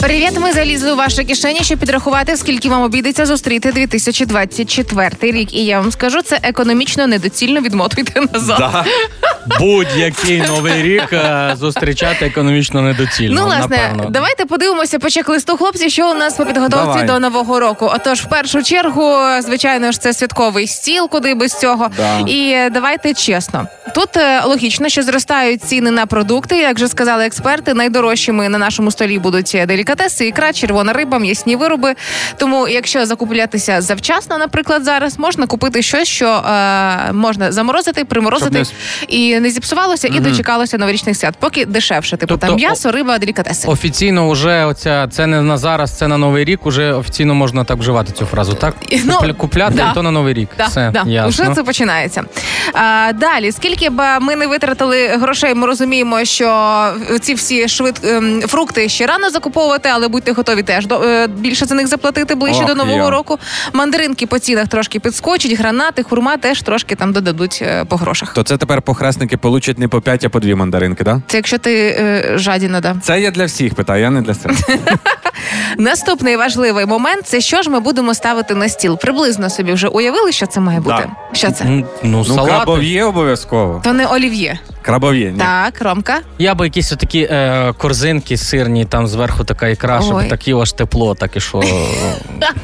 Привіт, ми залізли у ваші кишені, щоб підрахувати, скільки вам обійдеться зустріти 2024 рік. І я вам скажу, це економічно недоцільно відмотуйте назад. Да. Будь-який новий рік е, зустрічати економічно недоцільно. Ну, власне, напевно. давайте подивимося по чек-листу, хлопці, що у нас по підготовці Давай. до нового року. Отож, в першу чергу, звичайно ж, це святковий стіл, куди без цього. Да. І е, давайте чесно. Тут е, логічно, що зростають ціни на продукти. Як вже сказали експерти, найдорожчими на нашому столі будуть е, делікатеси, ікра, червона риба, м'ясні вироби. Тому, якщо закуплятися завчасно, наприклад, зараз можна купити щось, що е, можна заморозити, приморозити Щоб і не зіпсувалося, і дочекалося новорічних свят. Поки дешевше, типу Тобто, там м'ясо, риба, делікатеси. Офіційно вже оця це не на зараз, це на новий рік. Уже офіційно можна так вживати цю фразу. Так Ну, Купля- купляти да. і то на новий рік. Да, Все да. ясно. Вже це починається. А, далі, скільки б ми не витратили грошей, ми розуміємо, що ці всі швид... ем, фрукти ще рано закуповувати, але будьте готові теж до е, більше за них заплатити ближче Ох, до нового я. року. Мандаринки по цінах трошки підскочать, гранати, хурма теж трошки там додадуть е, по грошах. То це тепер похресники получать не по 5, а по 2 мандаринки, да? Це якщо ти е, жадіна, да. Це я для всіх питаю, я не для себе. Наступний важливий момент це що ж ми будемо ставити на стіл. Приблизно собі вже уявили, що це має бути. Що це? Ну, ну, Ну, крабов'є обов'язково. То не олів'є. Крабов'є. Так, Ромка. Я би якісь такі е, корзинки сирні, там зверху така ікра, щоб Ой. такі аж тепло, так і що.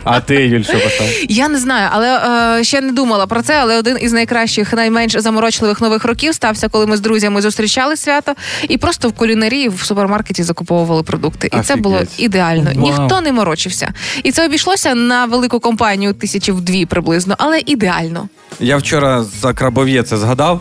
А ти, Юль, що поставив? Я не знаю, але е, ще не думала про це. Але один із найкращих, найменш заморочливих нових років стався, коли ми з друзями зустрічали свято і просто в кулінарії в супермаркеті закуповували продукти. І це було ідеально. Вау. Ніхто не морочився. І це обійшлося на велику компанію тисячі в дві приблизно, але ідеально. Я вчора за крабов'є це згадав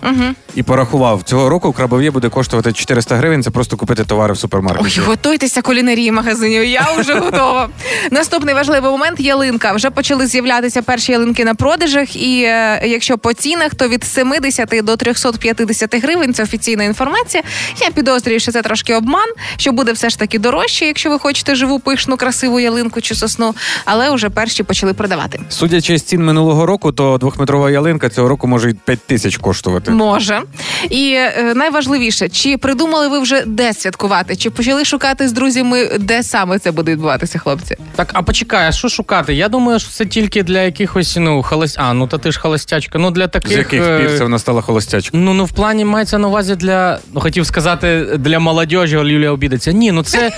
і порахував. Цього року крабов'є буде коштувати 400 гривень. Це просто купити товари в Ой, готуйтеся кулінарії магазинів. Я вже готова. Наступний важливий момент ялинка. Вже почали з'являтися перші ялинки на продажах. І е, якщо по цінах, то від 70 до 350 гривень це офіційна інформація. Я підозрюю, що це трошки обман, що буде все ж таки дорожче, якщо ви хочете живу, пишну, красиву ялинку чи сосну. Але вже перші почали продавати. Судячи з цін минулого року, то двохметрова ялинка цього року може й 5 тисяч коштувати. Може. І е, найважливіше, чи придумали ви вже де святкувати? Чи почали шукати з друзями, де саме це буде відбуватися, хлопці? Так, а почекай, а що шукати? Я думаю, що це тільки для якихось, ну, холост... А, ну та ти ж холостячка. Ну для таких. З яких е, пір це вона стала холостячкою? Ну, ну в плані мається на увазі для. Ну, хотів сказати, для молодіжі, але Юлія обідеться. Ні, ну це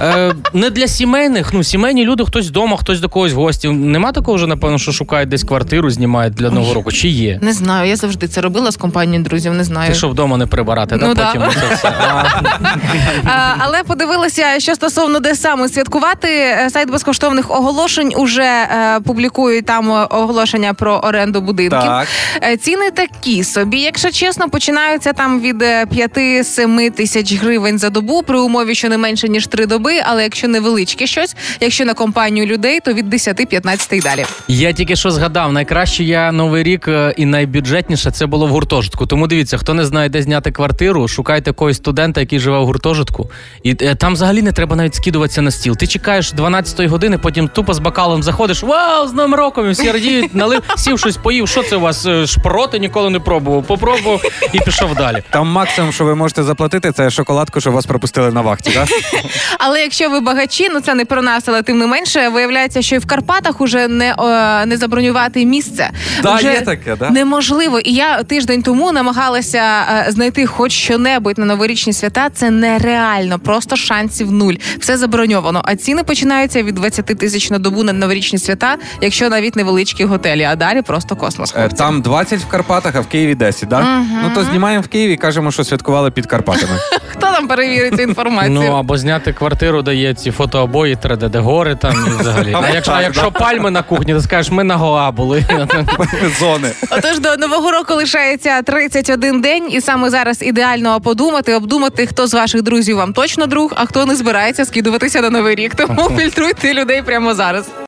е, не для сімейних. Ну, сімейні люди, хтось вдома, хтось до когось в гості. Нема такого вже, напевно, що шукають десь квартиру, знімають для нового року. Чи є? Не знаю, я завжди це робила з компанією друзів, не знаю. Ти що вдома не прибирати, Ну, да? потім це все. А, але подивилася, що стосовно де саме святкувати. Е, Сайт безкоштовних оголошень уже е, публікує там е, оголошення про оренду будинків. Так. Е, Ціни такі собі, якщо чесно, починаються там від 5-7 тисяч гривень за добу при умові, що не менше ніж 3 доби. Але якщо невеличке щось, якщо на компанію людей, то від 10-15 і далі. Я тільки що згадав, найкраще я новий рік і найбюджетніше це було в гуртожитку. Тому дивіться, хто не знає, де зняти квартиру, шукайте когось студента, який живе в гуртожитку. І е, там взагалі не треба навіть скидуватися на стіл. Ти чекаєш 12-ї години, потім тупо з бокалом заходиш. Вау, з новим роком! І всі радіють, налив, сів щось поїв. Що це у вас? е, Шпроти ніколи не пробував. Попробував і пішов далі. Там максимум, що ви можете заплатити, це шоколадку, що вас пропустили на вахті. Да? Але якщо ви багачі, ну це не про нас, але тим не менше, виявляється, що і в Карпатах уже не, е, не забронювати місце. Да, Вже є таке, да? неможливо. І я тиждень тому намагалася е, знайти хоч що-небудь на новорічні свята. Це нереально, просто шансів нуль. Все заброньовано. А ціни починаються від 20 тисяч на добу на новорічні свята, якщо навіть невеличкі готелі, а далі просто космос. Е, хлопці. Там 20 в Карпатах, а в Києві 10, да? Ну то знімаємо в Києві і кажемо, що святкували під Карпатами. Хто там перевірить цю інформацію? Ну або зняти квартиру, дає ці фотообої 3D, де гори там і взагалі. А якщо, а якщо пальми на кухні, то скажеш, ми на Гоа були. Зони. Отож, до нового року лишається 31 день, і саме зараз ідеально подумати, обдумати, хто з ваших друзів вам точно друг, а хто не збирається скидуватися на новий рік. Тому фільтруйте людей прямо зараз.